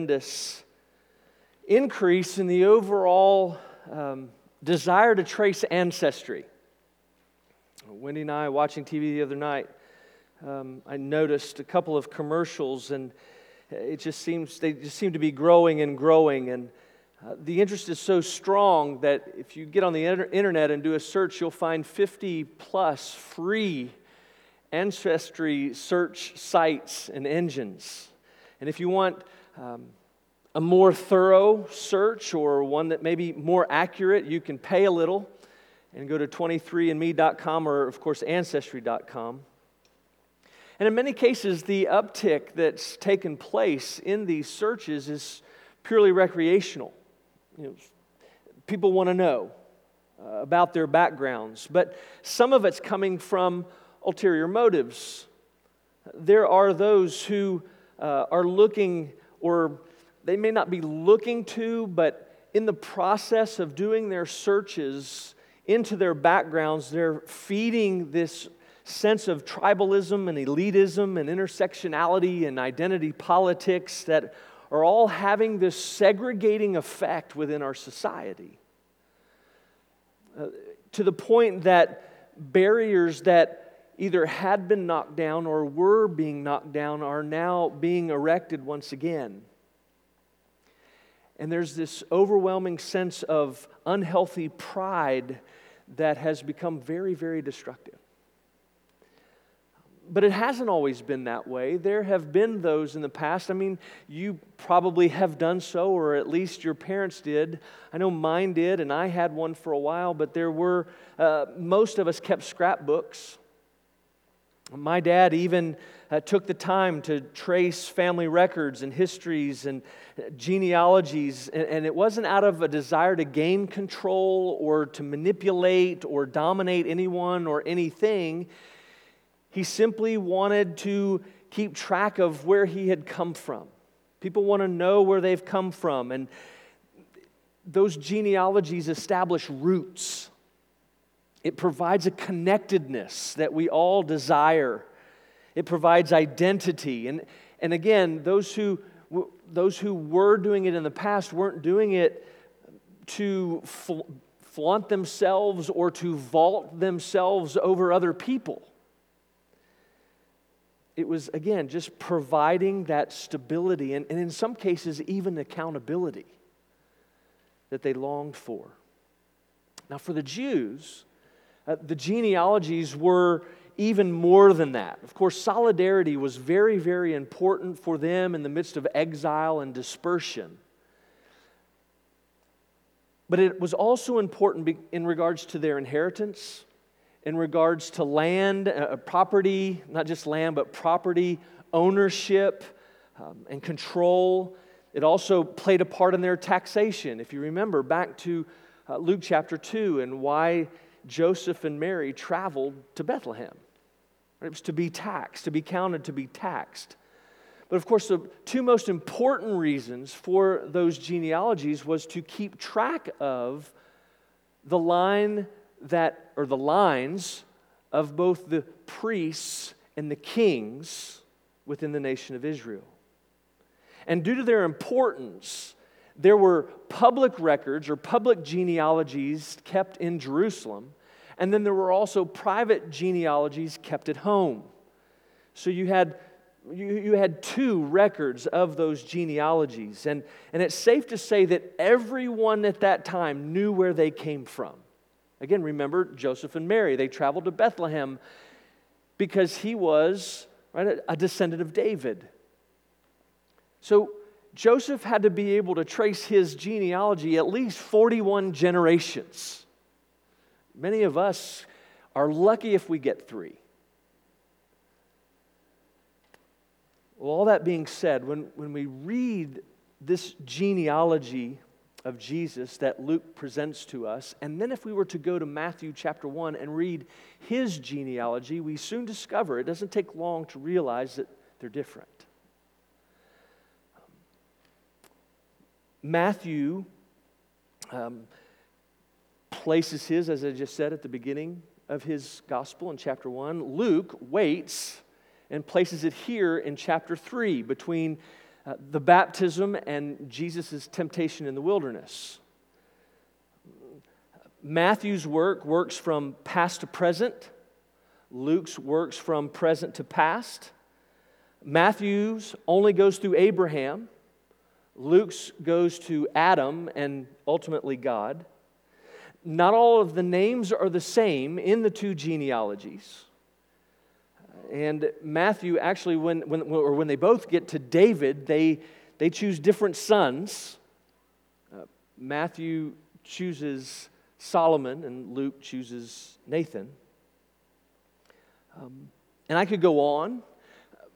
tremendous increase in the overall um, desire to trace ancestry. Wendy and I, watching TV the other night, um, I noticed a couple of commercials, and it just seems they just seem to be growing and growing. And uh, the interest is so strong that if you get on the inter- internet and do a search, you'll find 50 plus free ancestry search sites and engines. And if you want um, a more thorough search or one that may be more accurate, you can pay a little and go to 23andme.com or, of course, ancestry.com. And in many cases, the uptick that's taken place in these searches is purely recreational. You know, people want to know uh, about their backgrounds, but some of it's coming from ulterior motives. There are those who uh, are looking, or they may not be looking to, but in the process of doing their searches into their backgrounds, they're feeding this sense of tribalism and elitism and intersectionality and identity politics that are all having this segregating effect within our society. Uh, to the point that barriers that either had been knocked down or were being knocked down are now being erected once again. And there's this overwhelming sense of unhealthy pride that has become very, very destructive. But it hasn't always been that way. There have been those in the past. I mean, you probably have done so, or at least your parents did. I know mine did, and I had one for a while, but there were, uh, most of us kept scrapbooks my dad even uh, took the time to trace family records and histories and genealogies, and, and it wasn't out of a desire to gain control or to manipulate or dominate anyone or anything. He simply wanted to keep track of where he had come from. People want to know where they've come from, and those genealogies establish roots it provides a connectedness that we all desire. It provides identity. And, and again, those who, those who were doing it in the past weren't doing it to flaunt themselves or to vault themselves over other people. It was, again, just providing that stability and, and in some cases, even accountability that they longed for. Now, for the Jews, uh, the genealogies were even more than that. Of course, solidarity was very, very important for them in the midst of exile and dispersion. But it was also important in regards to their inheritance, in regards to land, uh, property, not just land, but property, ownership, um, and control. It also played a part in their taxation. If you remember back to uh, Luke chapter 2 and why Joseph and Mary traveled to Bethlehem. It was to be taxed, to be counted to be taxed. But of course, the two most important reasons for those genealogies was to keep track of the line that, or the lines of both the priests and the kings within the nation of Israel. And due to their importance, there were public records or public genealogies kept in Jerusalem, and then there were also private genealogies kept at home. So you had you, you had two records of those genealogies. And, and it's safe to say that everyone at that time knew where they came from. Again, remember Joseph and Mary. They traveled to Bethlehem because he was right, a, a descendant of David. So Joseph had to be able to trace his genealogy at least 41 generations. Many of us are lucky if we get three. Well, all that being said, when, when we read this genealogy of Jesus that Luke presents to us, and then if we were to go to Matthew chapter 1 and read his genealogy, we soon discover it doesn't take long to realize that they're different. Matthew um, places his, as I just said at the beginning of his gospel in chapter 1. Luke waits and places it here in chapter 3 between uh, the baptism and Jesus' temptation in the wilderness. Matthew's work works from past to present. Luke's works from present to past. Matthew's only goes through Abraham. Luke's goes to Adam and ultimately God. Not all of the names are the same in the two genealogies. And Matthew actually, when, when, or when they both get to David, they, they choose different sons. Uh, Matthew chooses Solomon, and Luke chooses Nathan. Um, and I could go on,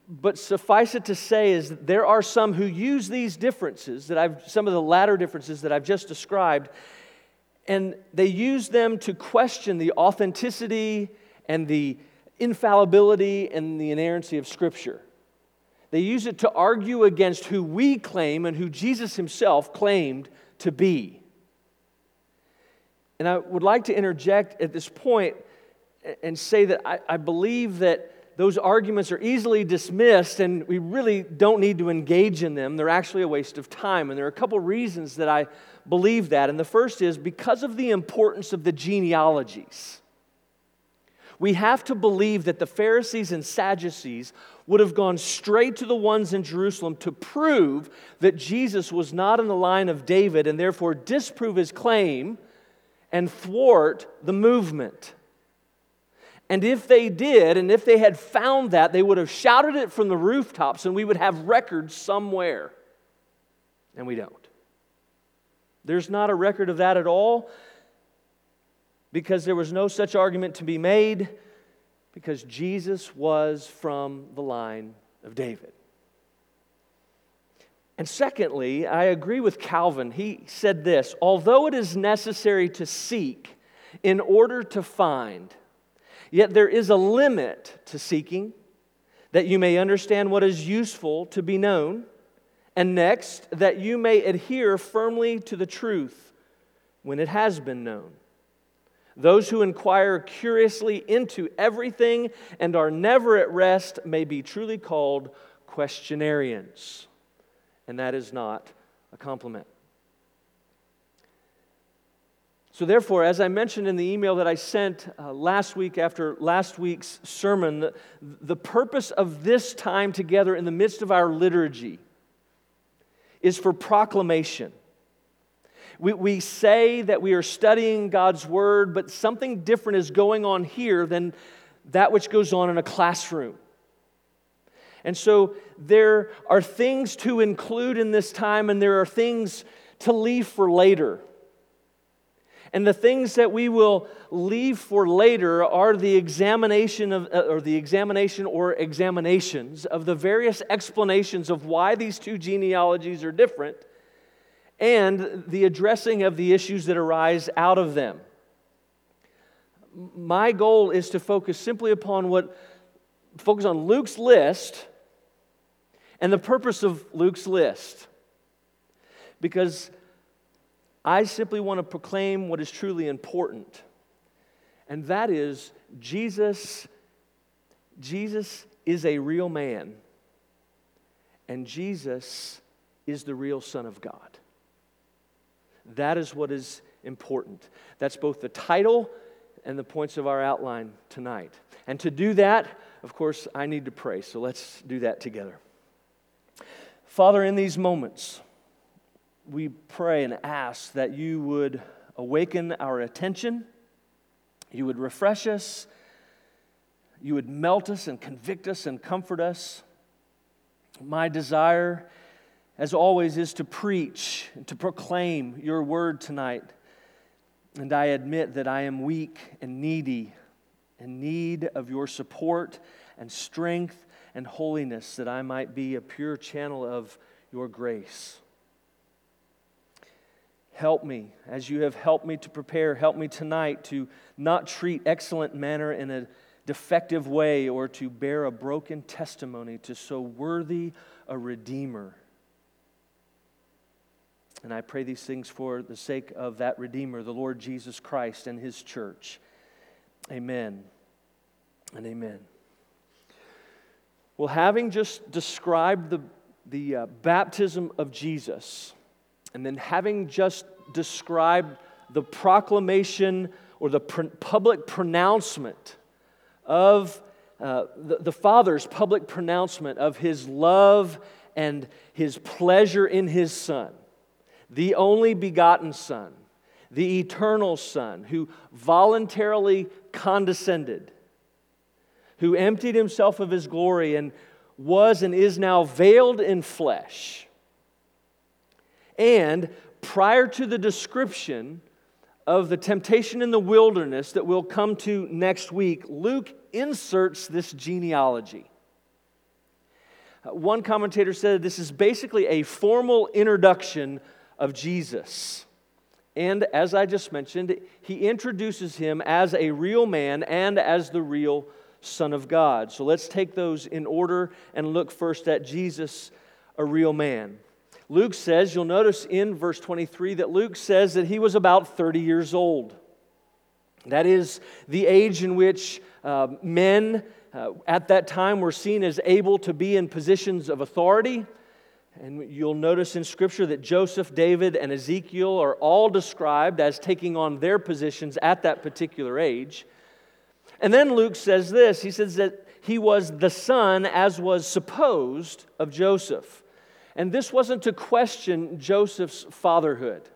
but suffice it to say is there are some who use these differences that I've, some of the latter differences that I've just described, and they use them to question the authenticity and the infallibility and the inerrancy of Scripture. They use it to argue against who we claim and who Jesus himself claimed to be. And I would like to interject at this point and say that I, I, believe that those arguments are easily dismissed and we really don't need to engage in them. They're actually a waste of time. And there are a couple reasons that I believe that. And the first is because of the importance of the genealogies. We have to believe that the Pharisees and Sadducees would have gone straight to the ones in Jerusalem to prove that Jesus was not in the line of David and therefore disprove his claim and thwart the movement. And if they did, and if they had found that, they would have shouted it from the rooftops and we would have records somewhere. And we don't. There's not a record of that at all because there was no such argument to be made because Jesus was from the line of David. And secondly, I agree with Calvin. He said this although it is necessary to seek in order to find, yet there is a limit to seeking, that you may understand what is useful to be known, and next, that you may adhere firmly to the truth when it has been known. Those who inquire curiously into everything and are never at rest may be truly called questionarians and that is not a compliment. So, therefore, as I mentioned in the email that I sent uh, last week after last week's sermon, the, the purpose of this time together in the midst of our liturgy is for proclamation. We, we say that we are studying God's Word, but something different is going on here than that which goes on in a classroom. And so there are things to include in this time, and there are things to leave for later. And the things that we will leave for later are the examination of, uh, or the examination or examinations of the various explanations of why these two genealogies are different and the addressing of the issues that arise out of them. My goal is to focus simply upon what, focus on Luke's list and the purpose of Luke's list. Because I simply want to proclaim what is truly important. And that is Jesus Jesus is a real man. And Jesus is the real son of God. That is what is important. That's both the title and the points of our outline tonight. And to do that, of course, I need to pray. So let's do that together. Father, in these moments, we pray and ask that you would awaken our attention, you would refresh us, you would melt us and convict us and comfort us. My desire, as always, is to preach and to proclaim your word tonight. And I admit that I am weak and needy, in need of your support and strength and holiness, that I might be a pure channel of your grace. Help me as you have helped me to prepare. Help me tonight to not treat excellent manner in a defective way or to bear a broken testimony to so worthy a Redeemer. And I pray these things for the sake of that Redeemer, the Lord Jesus Christ and his church. Amen and amen. Well, having just described the the uh, baptism of Jesus, and then having just described the proclamation or the pr- public pronouncement of uh, the, the Father's public pronouncement of his love and his pleasure in his Son, the only begotten Son, the eternal Son, who voluntarily condescended, who emptied himself of his glory and was and is now veiled in flesh. And prior to the description of the temptation in the wilderness that we'll come to next week, Luke inserts this genealogy. One commentator said this is basically a formal introduction of Jesus. And as I just mentioned, he introduces him as a real man and as the real Son of God. So let's take those in order and look first at Jesus, a real man. Luke says, you'll notice in verse 23 that Luke says that he was about 30 years old. That is the age in which uh, men uh, at that time were seen as able to be in positions of authority. And you'll notice in Scripture that Joseph, David, and Ezekiel are all described as taking on their positions at that particular age. And then Luke says this he says that he was the son, as was supposed, of Joseph. And this wasn't to question Joseph's fatherhood.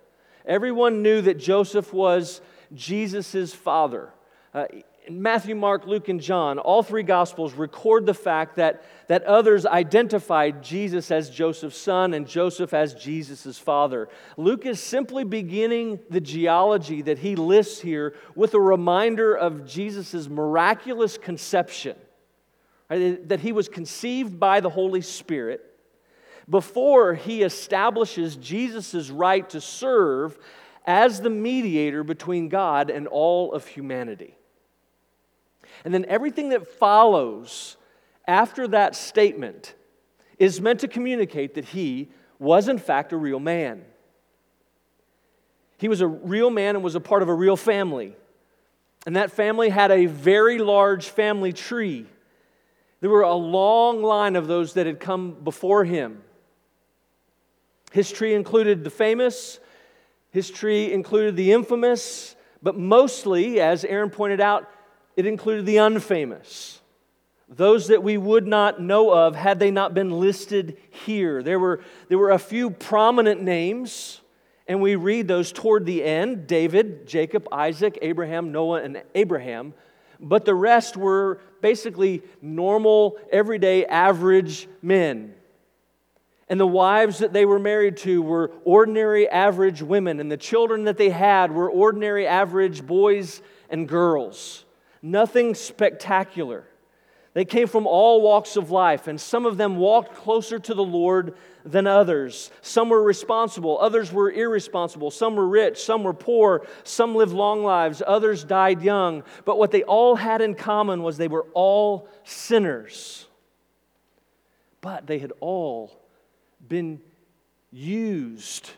Everyone knew that Joseph was Jesus' father. Uh, Matthew, Mark, Luke, and John, all three Gospels record the fact that, that others identified Jesus as Joseph's son and Joseph as Jesus' father. Luke is simply beginning the genealogy that he lists here with a reminder of Jesus' miraculous conception, right? that he was conceived by the Holy Spirit before he establishes Jesus' right to serve as the mediator between God and all of humanity. And then everything that follows after that statement is meant to communicate that he was, in fact, a real man. He was a real man and was a part of a real family. And that family had a very large family tree. There were a long line of those that had come before him. His tree included the famous, his tree included the infamous, but mostly, as Aaron pointed out, it included the unfamous. Those that we would not know of had they not been listed here. There were, there were a few prominent names, and we read those toward the end David, Jacob, Isaac, Abraham, Noah, and Abraham. But the rest were basically normal, everyday, average men. And the wives that they were married to were ordinary, average women. And the children that they had were ordinary, average boys and girls. Nothing spectacular. They came from all walks of life, and some of them walked closer to the Lord than others. Some were responsible, others were irresponsible. Some were rich, some were poor, some lived long lives, others died young. But what they all had in common was they were all sinners. But they had all been used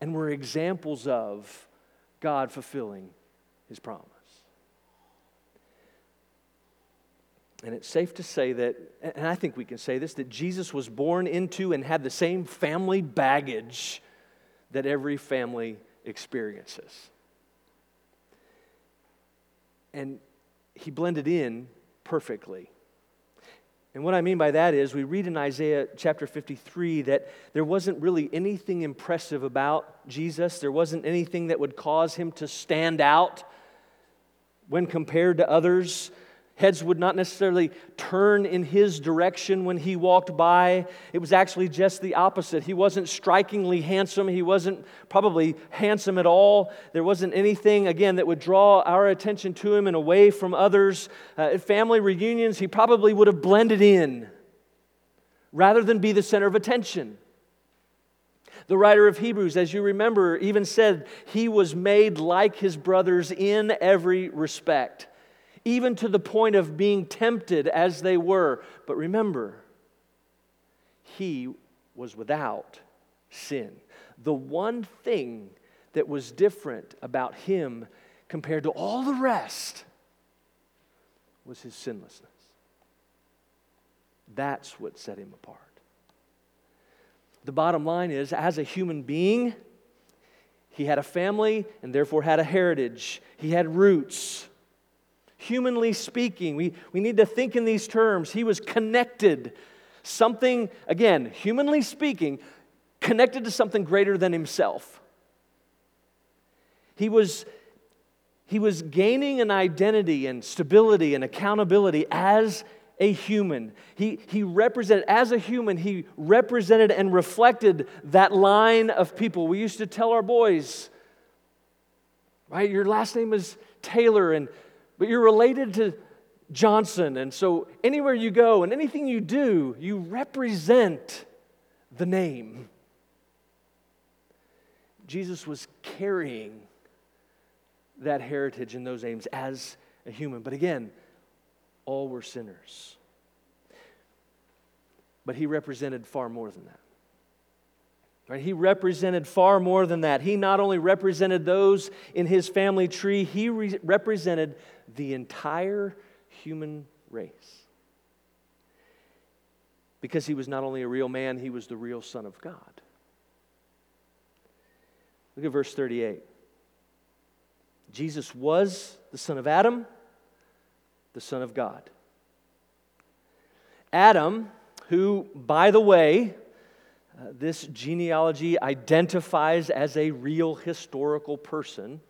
and were examples of God fulfilling his promise. And it's safe to say that, and I think we can say this, that Jesus was born into and had the same family baggage that every family experiences. And he blended in perfectly. And what I mean by that is, we read in Isaiah chapter 53 that there wasn't really anything impressive about Jesus. There wasn't anything that would cause him to stand out when compared to others. Heads would not necessarily turn in his direction when he walked by. It was actually just the opposite. He wasn't strikingly handsome. He wasn't probably handsome at all. There wasn't anything, again, that would draw our attention to him and away from others. Uh, at family reunions, he probably would have blended in rather than be the center of attention. The writer of Hebrews, as you remember, even said he was made like his brothers in every respect even to the point of being tempted as they were. But remember, he was without sin. The one thing that was different about him compared to all the rest was his sinlessness. That's what set him apart. The bottom line is, as a human being, he had a family and therefore had a heritage. He had roots. Humanly speaking, we, we need to think in these terms. He was connected. Something, again, humanly speaking, connected to something greater than himself. He was, he was gaining an identity and stability and accountability as a human. He, he represented, as a human, he represented and reflected that line of people. We used to tell our boys, right, your last name is Taylor, and, but you're related to Johnson. And so anywhere you go and anything you do, you represent the name. Jesus was carrying that heritage and those aims as a human. But again, all were sinners. But he represented far more than that. Right? He represented far more than that. He not only represented those in his family tree, he re- represented the entire human race. Because he was not only a real man, he was the real Son of God. Look at verse 38. Jesus was the son of Adam, the Son of God. Adam, who, by the way, uh, this genealogy identifies as a real historical person,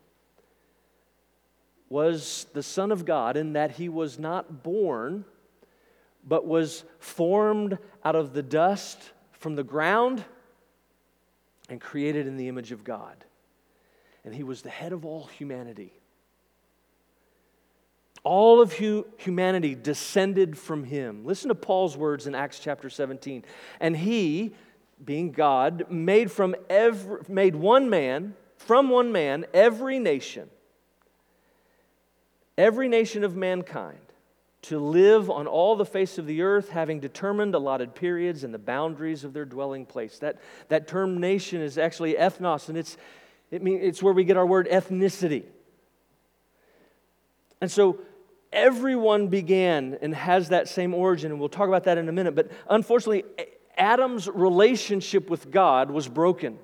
was the Son of God in that he was not born, but was formed out of the dust from the ground and created in the image of God. And he was the head of all humanity. All of hu- humanity descended from him. Listen to Paul's words in Acts chapter 17. And he, being God, made from every, made one man, from one man, every nation, every nation of mankind, to live on all the face of the earth, having determined allotted periods and the boundaries of their dwelling place. That, that term nation is actually ethnos, and it's, it mean, it's where we get our word ethnicity. And so everyone began and has that same origin, and we'll talk about that in a minute. But unfortunately, Adam's relationship with God was broken.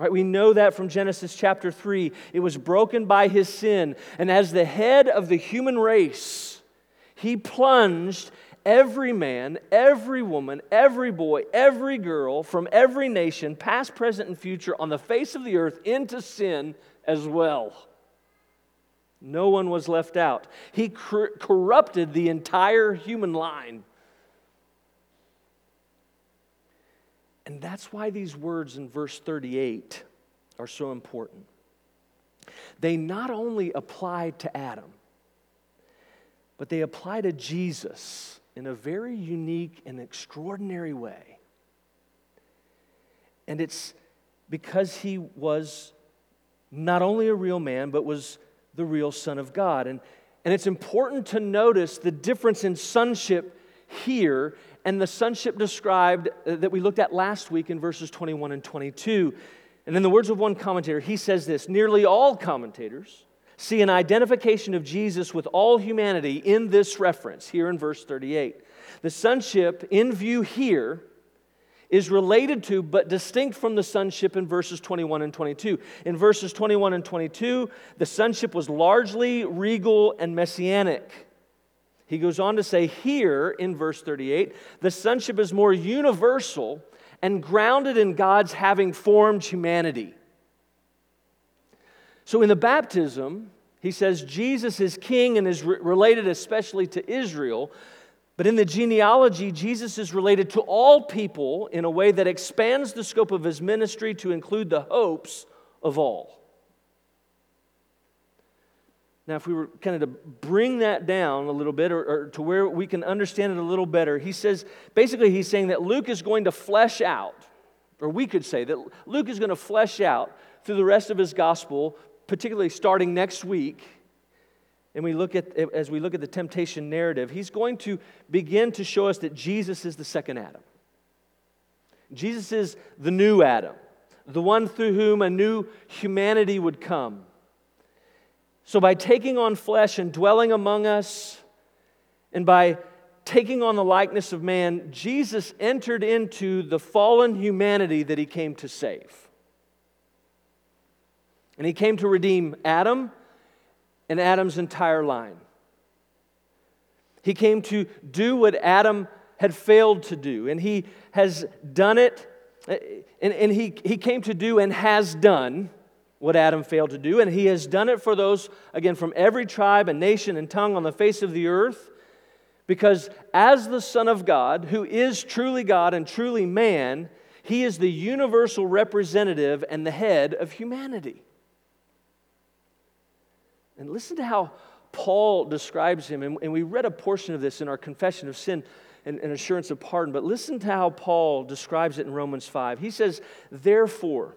Right? We know that from Genesis chapter 3. It was broken by his sin. And as the head of the human race, he plunged every man, every woman, every boy, every girl from every nation, past, present, and future, on the face of the earth into sin as well. No one was left out. He cor- corrupted the entire human line. And that's why these words in verse 38 are so important. They not only apply to Adam, but they apply to Jesus in a very unique and extraordinary way. And it's because he was not only a real man, but was the real Son of God. And, and it's important to notice the difference in sonship here and the sonship described uh, that we looked at last week in verses 21 and 22. And in the words of one commentator, he says this nearly all commentators see an identification of Jesus with all humanity in this reference here in verse 38. The sonship in view here is related to but distinct from the sonship in verses 21 and 22. In verses 21 and 22, the sonship was largely regal and messianic. He goes on to say here in verse 38, the sonship is more universal and grounded in God's having formed humanity. So in the baptism, he says Jesus is king and is re- related especially to Israel. But in the genealogy, Jesus is related to all people in a way that expands the scope of his ministry to include the hopes of all. Now, if we were kind of to bring that down a little bit or, or, to where we can understand it a little better, he says basically, he's saying that Luke is going to flesh out, or we could say that Luke is going to flesh out through the rest of his gospel, particularly starting next week and we look at as we look at the temptation narrative he's going to begin to show us that jesus is the second adam. Jesus is the new adam the one through whom a new humanity would come so by taking on flesh and dwelling among us and by taking on the likeness of man, Jesus entered into the fallen humanity that he came to save. And he came to redeem Adam and Adam's entire line. He came to do what Adam had failed to do, and he has done it, and, and he, he came to do and has done what Adam failed to do, and he has done it for those, again, from every tribe and nation and tongue on the face of the earth. Because as the Son of God, who is truly God and truly man, he is the universal representative and the head of humanity. And listen to how Paul describes him. And, and we read a portion of this in our confession of sin and, and assurance of pardon. But listen to how Paul describes it in Romans 5. He says, Therefore,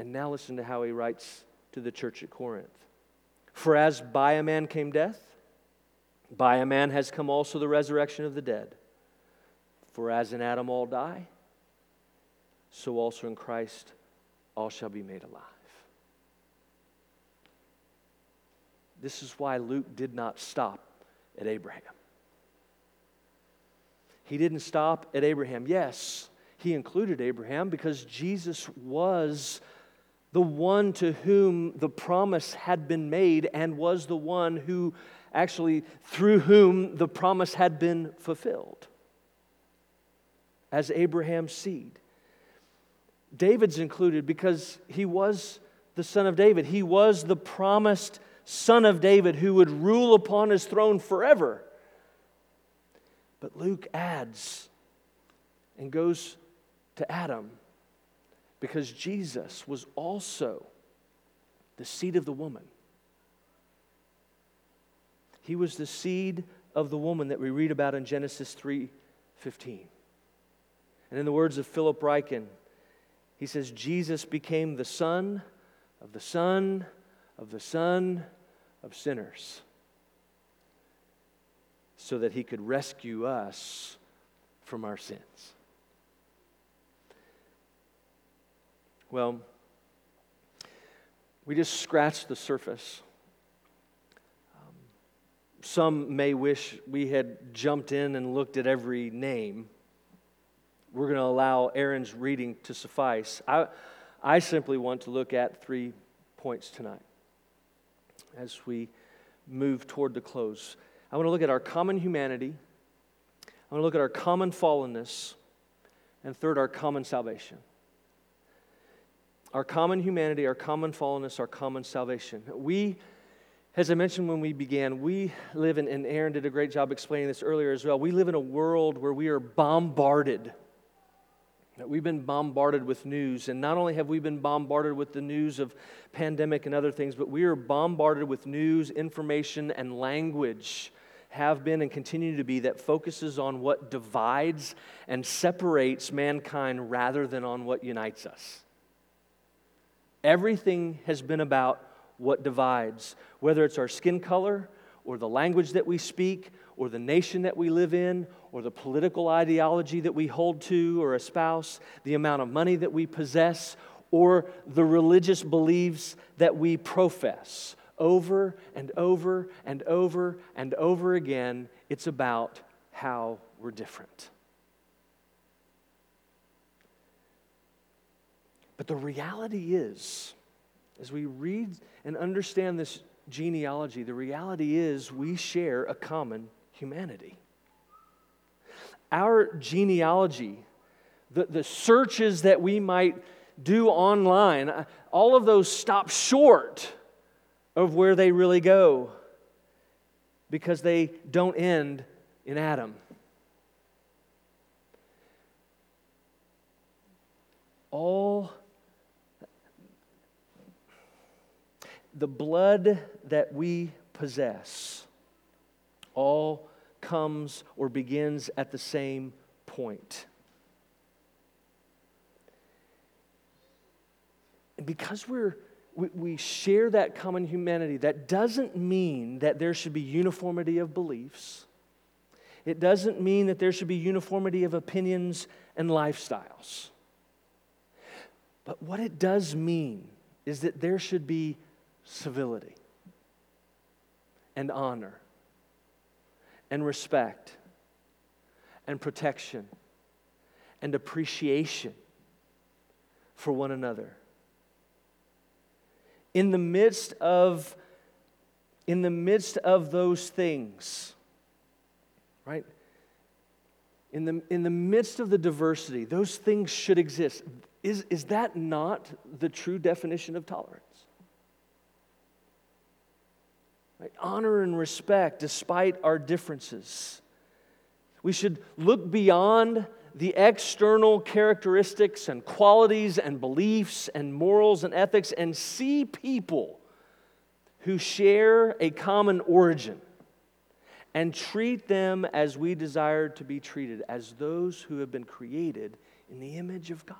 And now listen to how he writes to the church at Corinth. For as by a man came death, by a man has come also the resurrection of the dead. For as in Adam all die, so also in Christ all shall be made alive. This is why Luke did not stop at Abraham. He didn't stop at Abraham. Yes, he included Abraham because Jesus was the one to whom the promise had been made and was the one who actually through whom the promise had been fulfilled as Abraham's seed. David's included because he was the son of David. He was the promised son of David who would rule upon his throne forever. But Luke adds and goes to Adam because Jesus was also the seed of the woman. He was the seed of the woman that we read about in Genesis 3:15. And in the words of Philip Ryken, he says Jesus became the son of the son of the son of sinners so that he could rescue us from our sins. Well, we just scratched the surface. Um, some may wish we had jumped in and looked at every name. We're going to allow Aaron's reading to suffice. I, I simply want to look at three points tonight as we move toward the close. I want to look at our common humanity. I want to look at our common fallenness. And third, our common salvation. Our common humanity, our common fallenness, our common salvation. We, as I mentioned when we began, we live in, and Aaron did a great job explaining this earlier as well. We live in a world where we are bombarded. We've been bombarded with news, and not only have we been bombarded with the news of pandemic and other things, but we are bombarded with news, information, and language have been and continue to be that focuses on what divides and separates mankind rather than on what unites us. Everything has been about what divides, whether it's our skin color or the language that we speak or the nation that we live in or the political ideology that we hold to or espouse, the amount of money that we possess or the religious beliefs that we profess. Over and over and over and over again, it's about how we're different. But the reality is, as we read and understand this genealogy, the reality is we share a common humanity. Our genealogy, the, the searches that we might do online, all of those stop short of where they really go because they don't end in Adam. All the blood that we possess all comes or begins at the same point. And because we're, we, we share that common humanity, that doesn't mean that there should be uniformity of beliefs. It doesn't mean that there should be uniformity of opinions and lifestyles. But what it does mean is that there should be civility and honor and respect and protection and appreciation for one another. In the midst of in the midst of those things, right? In the, in the midst of the diversity, those things should exist. Is, is that not the true definition of tolerance? Right? Honor and respect despite our differences. We should look beyond the external characteristics and qualities and beliefs and morals and ethics and see people who share a common origin and treat them as we desire to be treated, as those who have been created in the image of God.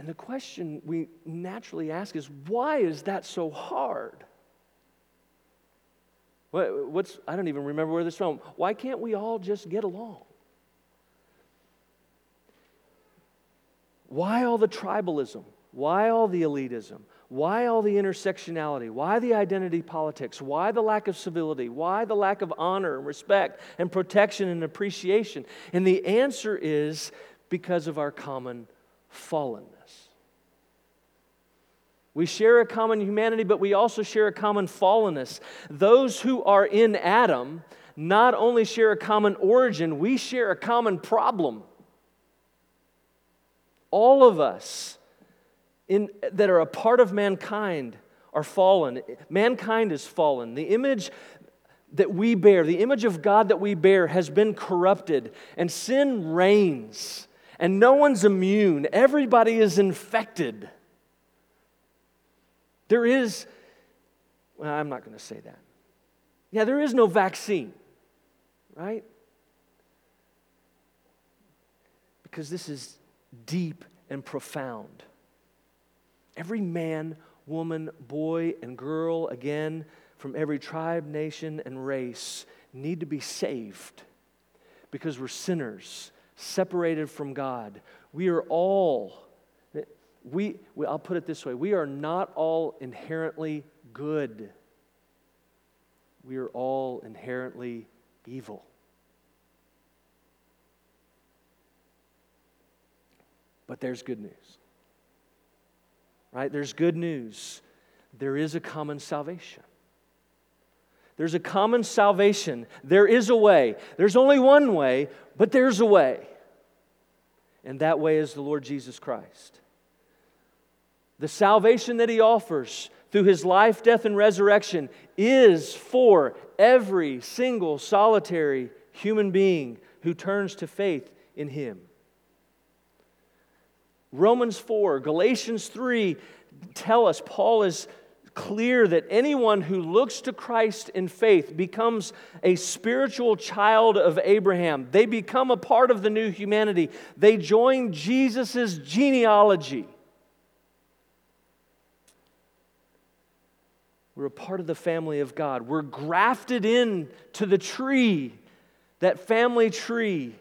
And the question we naturally ask is why is that so hard? What's, I don't even remember where this from. Why can't we all just get along? Why all the tribalism? Why all the elitism? Why all the intersectionality? Why the identity politics? Why the lack of civility? Why the lack of honor and respect and protection and appreciation? And the answer is because of our common fallenness. We share a common humanity, but we also share a common fallenness. Those who are in Adam not only share a common origin, we share a common problem. All of us in, that are a part of mankind are fallen. Mankind is fallen. The image that we bear, the image of God that we bear, has been corrupted, and sin reigns, and no one's immune. Everybody is infected. There is, well, I'm not going to say that. Yeah, there is no vaccine, right? Because this is deep and profound. Every man, woman, boy, and girl, again, from every tribe, nation, and race, need to be saved because we're sinners, separated from God. We are all we, we, I'll put it this way we are not all inherently good, we are all inherently evil. But there's good news. Right? There's good news. There is a common salvation. There's a common salvation. There is a way. There's only one way, but there's a way. And that way is the Lord Jesus Christ. The salvation that he offers through his life, death, and resurrection is for every single solitary human being who turns to faith in him. Romans 4, Galatians 3 tell us, Paul is clear that anyone who looks to Christ in faith becomes a spiritual child of Abraham. They become a part of the new humanity. They join Jesus' genealogy. We're a part of the family of God. We're grafted in to the tree, that family tree.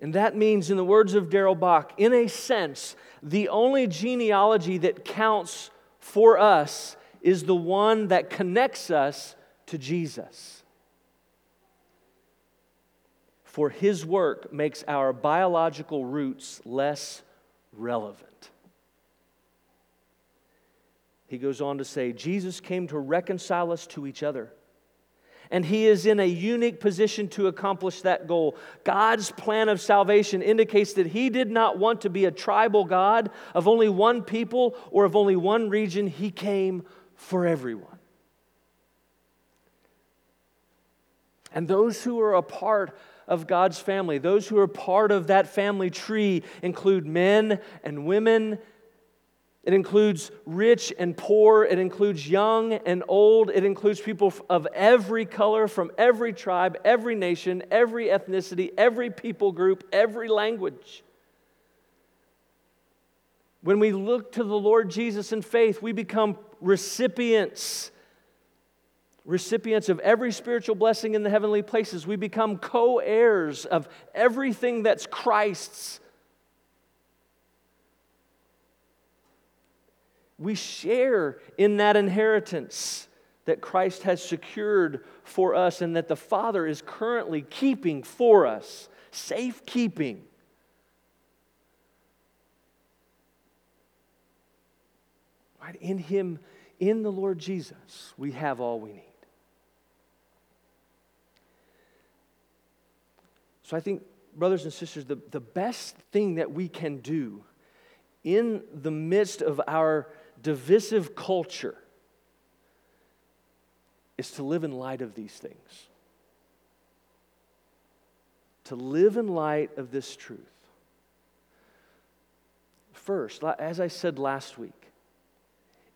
And that means, in the words of Darrell Bock, in a sense, the only genealogy that counts for us is the one that connects us to Jesus. For his work makes our biological roots less relevant. He goes on to say, Jesus came to reconcile us to each other and he is in a unique position to accomplish that goal. God's plan of salvation indicates that he did not want to be a tribal God of only one people or of only one region. He came for everyone. And those who are a part of God's family, those who are part of that family tree, include men and women it includes rich and poor. It includes young and old. It includes people of every color, from every tribe, every nation, every ethnicity, every people group, every language. When we look to the Lord Jesus in faith, we become recipients. Recipients of every spiritual blessing in the heavenly places. We become co heirs of everything that's Christ's We share in that inheritance that Christ has secured for us and that the Father is currently keeping for us, safekeeping. Right? In Him, in the Lord Jesus, we have all we need. So I think, brothers and sisters, the, the best thing that we can do in the midst of our divisive culture is to live in light of these things. To live in light of this truth. First, as I said last week,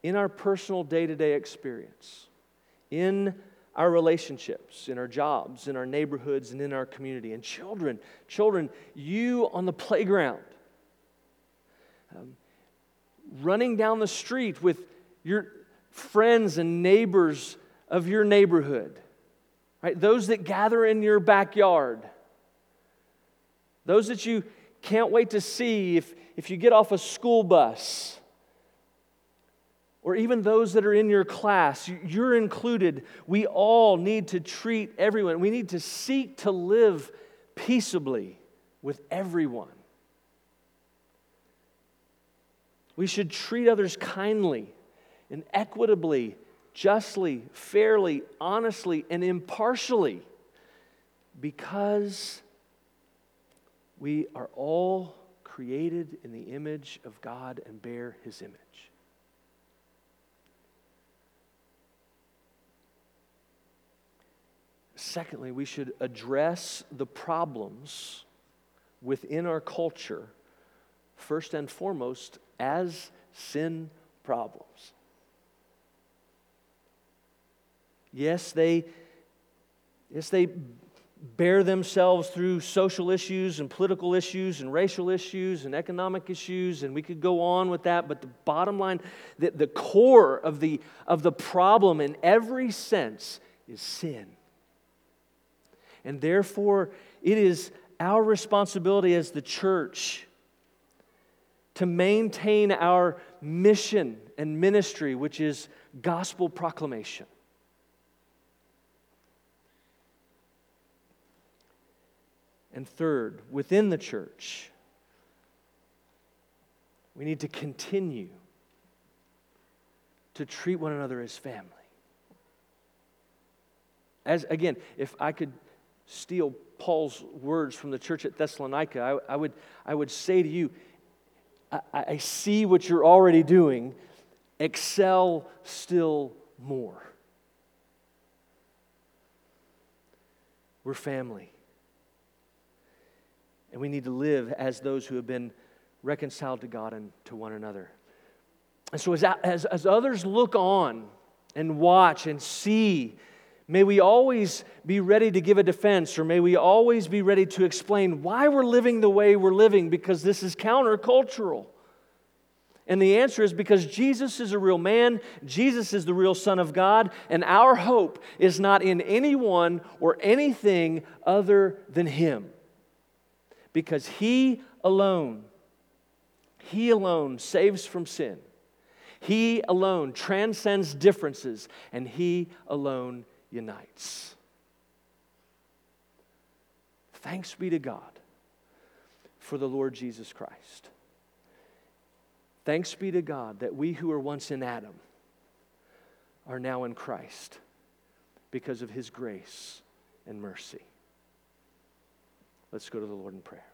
in our personal day to day experience, in our relationships, in our jobs, in our neighborhoods, and in our community. And children, children, you on the playground, um, running down the street with your friends and neighbors of your neighborhood, right? Those that gather in your backyard, those that you can't wait to see if, if you get off a school bus, or even those that are in your class, you're included. We all need to treat everyone, we need to seek to live peaceably with everyone. We should treat others kindly and equitably, justly, fairly, honestly, and impartially because we are all created in the image of God and bear his image. Secondly, we should address the problems within our culture first and foremost as sin problems. Yes, they, yes, they bear themselves through social issues and political issues and racial issues and economic issues, and we could go on with that, but the bottom line, the, the core of the, of the problem in every sense is sin. And therefore, it is our responsibility as the church to maintain our mission and ministry, which is gospel proclamation. And third, within the church, we need to continue to treat one another as family. As again, if I could steal Paul's words from the church at Thessalonica, I, I would, I would say to you, I, I see what you're already doing. Excel still more. We're family. And we need to live as those who have been reconciled to God and to one another. And so, as, as, as others look on and watch and see May we always be ready to give a defense, or may we always be ready to explain why we're living the way we're living because this is countercultural. And the answer is because Jesus is a real man, Jesus is the real Son of God, and our hope is not in anyone or anything other than Him. because He alone, He alone saves from sin. He alone transcends differences, and He alone unites. Thanks be to God for the Lord Jesus Christ. Thanks be to God that we who were once in Adam are now in Christ because of his grace and mercy. Let's go to the Lord in prayer.